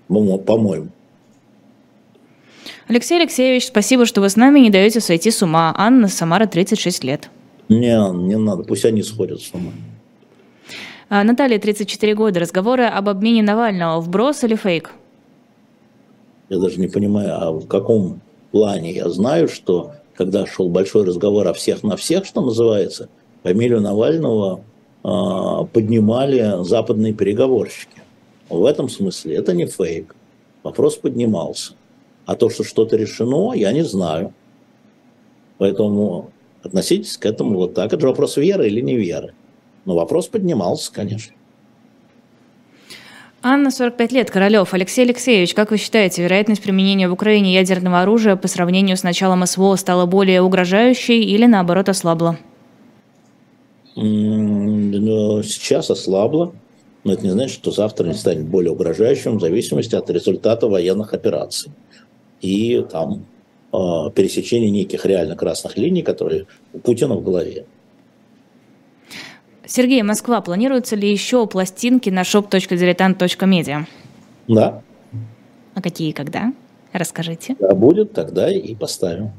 по-моему. Алексей Алексеевич, спасибо, что вы с нами, не даете сойти с ума. Анна Самара, 36 лет. Не, не надо, пусть они сходят с ума. А, Наталья, 34 года. Разговоры об обмене Навального. Вброс или фейк? Я даже не понимаю, а в каком плане. Я знаю, что когда шел большой разговор о всех на всех, что называется, фамилию Навального э, поднимали западные переговорщики. В этом смысле это не фейк. Вопрос поднимался. А то, что что-то решено, я не знаю. Поэтому относитесь к этому вот так. Это же вопрос веры или не веры. Но вопрос поднимался, конечно. Анна, 45 лет, Королев. Алексей Алексеевич, как вы считаете, вероятность применения в Украине ядерного оружия по сравнению с началом СВО стала более угрожающей или наоборот ослабла? Сейчас ослабла, но это не значит, что завтра не станет более угрожающим в зависимости от результата военных операций и там а, пересечения неких реально красных линий, которые у Путина в голове. Сергей, Москва, планируются ли еще пластинки на shop.diletant.media? Да. А какие и когда? Расскажите. Да, будет, тогда и поставим.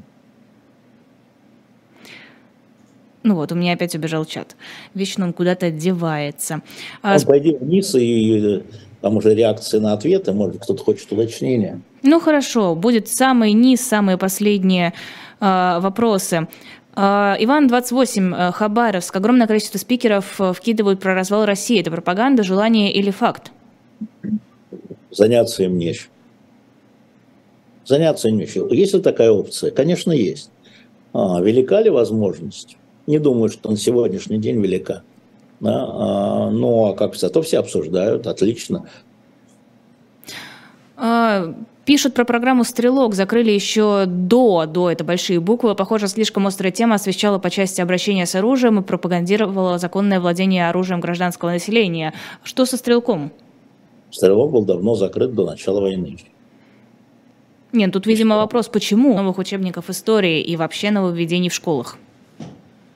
Ну вот, у меня опять убежал чат. Вечно он куда-то девается. А... Ну, пойди вниз, и там уже реакции на ответы, может, кто-то хочет уточнения. Ну хорошо, будет самый низ, самые последние э, вопросы. А, Иван 28, э, Хабаровск. Огромное количество спикеров э, вкидывают про развал России. Это пропаганда, желание или факт? Заняться им нечем. Заняться им нечем. Есть ли такая опция? Конечно, есть. А, велика ли возможность? Не думаю, что на сегодняшний день велика. Да? А, ну, а как зато все обсуждают, отлично. А, Пишут про программу «Стрелок», закрыли еще до, до, это большие буквы. Похоже, слишком острая тема освещала по части обращения с оружием и пропагандировала законное владение оружием гражданского населения. Что со «Стрелком»? «Стрелок» был давно закрыт до начала войны. Нет, тут, видимо, вопрос, почему новых учебников истории и вообще нововведений в школах?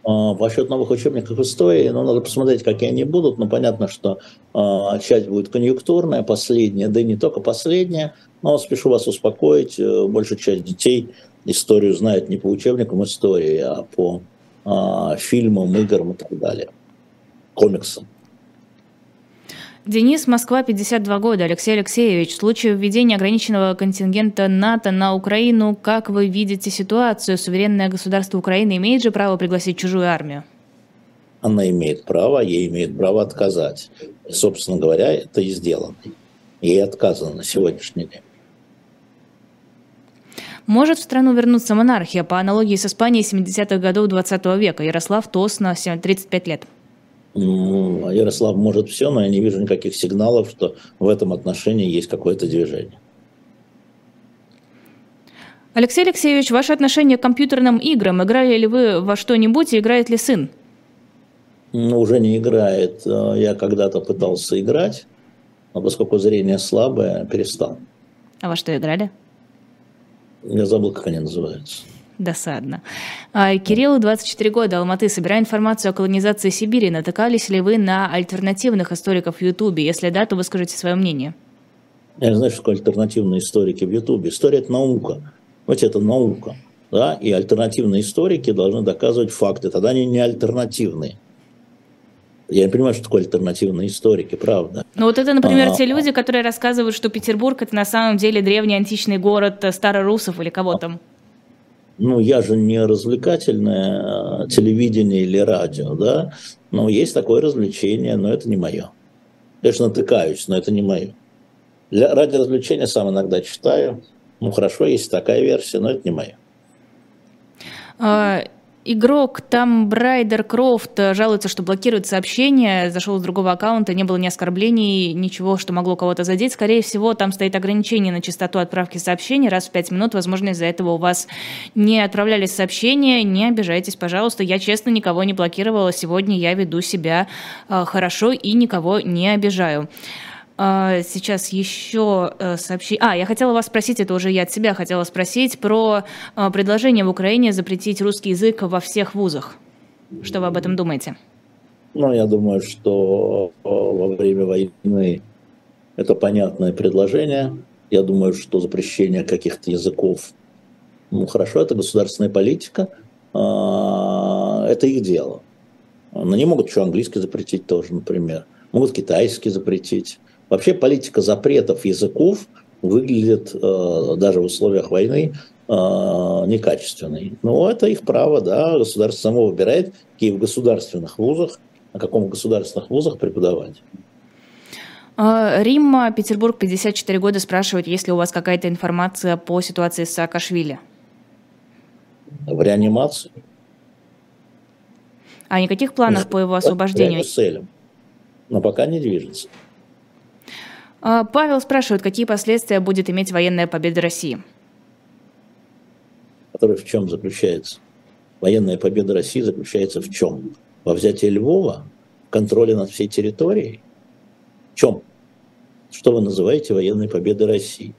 А, по счету новых учебников истории, ну, надо посмотреть, какие они будут. Но понятно, что э, часть будет конъюнктурная, последняя, да и не только последняя. Но спешу вас успокоить, э, большая часть детей историю знает не по учебникам истории, а по э, фильмам, играм и так далее, комиксам. Денис, Москва, 52 года. Алексей Алексеевич, в случае введения ограниченного контингента НАТО на Украину, как вы видите ситуацию? Суверенное государство Украины имеет же право пригласить чужую армию? Она имеет право, ей имеет право отказать. Собственно говоря, это и сделано. Ей отказано на сегодняшний день. Может в страну вернуться монархия по аналогии с Испанией 70-х годов 20 века? Ярослав Тосна, 35 лет. Ну, Ярослав может все, но я не вижу никаких сигналов, что в этом отношении есть какое-то движение. Алексей Алексеевич, ваше отношение к компьютерным играм. Играли ли вы во что-нибудь и играет ли сын? Ну, уже не играет. Я когда-то пытался играть, но поскольку зрение слабое, перестал. А во что играли? Я забыл, как они называются. Досадно. А, Кириллу 24 года, Алматы. Собирая информацию о колонизации Сибири, натыкались ли вы на альтернативных историков в Ютубе? Если да, то вы скажите свое мнение. Я не знаю, что такое альтернативные историки в Ютубе. История – это наука. Вот это наука. Да? И альтернативные историки должны доказывать факты. Тогда они не альтернативные. Я не понимаю, что такое альтернативные историки, правда. Ну вот это, например, а, те люди, которые рассказывают, что Петербург это на самом деле древний античный город старорусов или кого там ну, я же не развлекательное а, телевидение или радио, да, но есть такое развлечение, но это не мое. Я же натыкаюсь, но это не мое. Для, ради развлечения сам иногда читаю. Ну, хорошо, есть такая версия, но это не мое. Игрок там Брайдер Крофт э, жалуется, что блокирует сообщения, зашел с другого аккаунта, не было ни оскорблений, ничего, что могло кого-то задеть. Скорее всего, там стоит ограничение на частоту отправки сообщений раз в пять минут. Возможно, из-за этого у вас не отправлялись сообщения. Не обижайтесь, пожалуйста. Я честно никого не блокировала. Сегодня я веду себя э, хорошо и никого не обижаю. А, сейчас еще э, сообщить. А, я хотела вас спросить, это уже я от себя хотела спросить, про э, предложение в Украине запретить русский язык во всех вузах. Что вы об этом думаете? Ну, я думаю, что э, во время войны это понятное предложение. Я думаю, что запрещение каких-то языков, ну хорошо, это государственная политика, а, это их дело. Но не могут еще английский запретить тоже, например. Могут китайский запретить. Вообще политика запретов языков выглядит э, даже в условиях войны э, некачественной. Но это их право, да, государство само выбирает, какие в государственных вузах, на каком государственных вузах преподавать. А, Римма, Петербург, 54 года, спрашивает, есть ли у вас какая-то информация по ситуации с Саакашвили? В реанимации. А никаких планов по его освобождению? Целям. Но пока не движется. А, Павел спрашивает, какие последствия будет иметь военная победа России? Которая в чем заключается? Военная победа России заключается в чем? Во взятии Львова, контроле над всей территорией? В чем? Что вы называете военной победой России?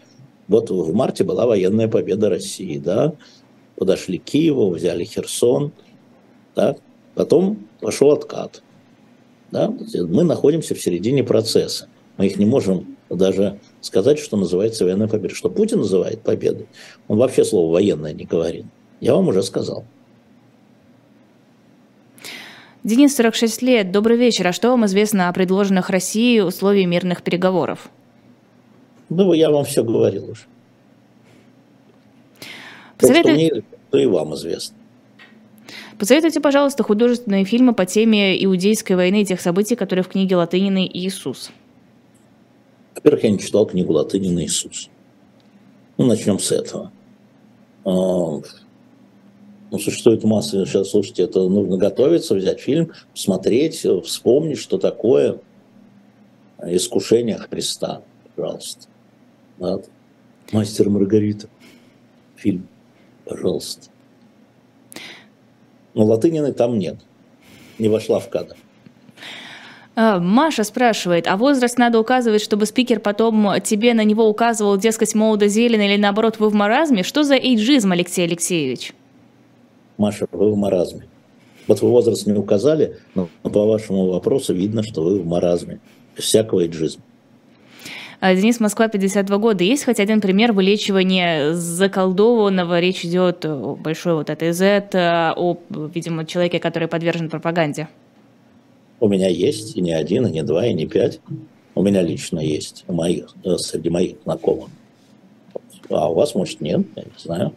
Вот в марте была военная победа России, да? Подошли к Киеву, взяли Херсон, так? Потом пошел откат. Да? Мы находимся в середине процесса. Мы их не можем даже сказать, что называется военная победа. Что Путин называет победой, он вообще слово военное не говорит. Я вам уже сказал. Денис, 46 лет. Добрый вечер. А что вам известно о предложенных России условиях мирных переговоров? Ну, я вам все говорил уже. Посоветуй... То, что мне, то и вам известно. Посоветуйте, пожалуйста, художественные фильмы по теме иудейской войны и тех событий, которые в книге Латынины «Иисус». Во-первых, я не читал книгу Латынина «Иисус». Ну, начнем с этого. А, ну, существует масса, сейчас, слушайте, это нужно готовиться, взять фильм, смотреть, вспомнить, что такое искушение Христа, пожалуйста. Да? Мастер Маргарита. Фильм, пожалуйста. Но Латынины там нет. Не вошла в кадр. А, Маша спрашивает, а возраст надо указывать, чтобы спикер потом тебе на него указывал, дескать, молодо зелено или наоборот вы в маразме? Что за эйджизм, Алексей Алексеевич? Маша, вы в маразме. Вот вы возраст не указали, но по вашему вопросу видно, что вы в маразме. Всякого эйджизма. А, Денис Москва, 52 года. Есть хоть один пример вылечивания заколдованного? Речь идет о большой вот этой Z, о, видимо, человеке, который подвержен пропаганде. У меня есть и не один, и не два, и не пять. У меня лично есть, у моих, э, среди моих знакомых. А у вас, может, нет, я не знаю.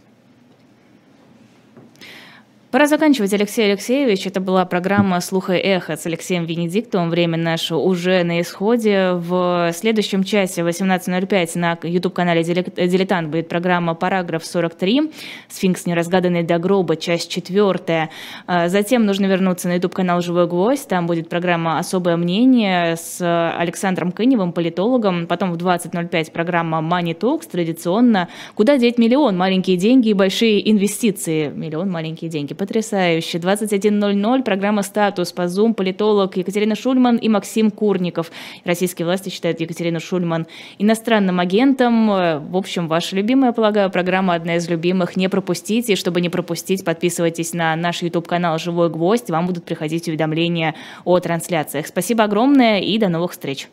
Пора заканчивать, Алексей Алексеевич. Это была программа «Слуха и эхо» с Алексеем Венедиктовым. Время наше уже на исходе. В следующем часе 18.05 на YouTube-канале «Дилетант» будет программа «Параграф 43», «Сфинкс неразгаданный до гроба», часть четвертая. А затем нужно вернуться на YouTube-канал «Живой гвоздь». Там будет программа «Особое мнение» с Александром Кыневым, политологом. Потом в 20.05 программа «Money Talks», традиционно «Куда деть миллион? Маленькие деньги и большие инвестиции». Миллион, маленькие деньги потрясающе. 21.00, программа «Статус» по Zoom, политолог Екатерина Шульман и Максим Курников. Российские власти считают Екатерину Шульман иностранным агентом. В общем, ваша любимая, полагаю, программа одна из любимых. Не пропустите. Чтобы не пропустить, подписывайтесь на наш YouTube-канал «Живой гвоздь». Вам будут приходить уведомления о трансляциях. Спасибо огромное и до новых встреч.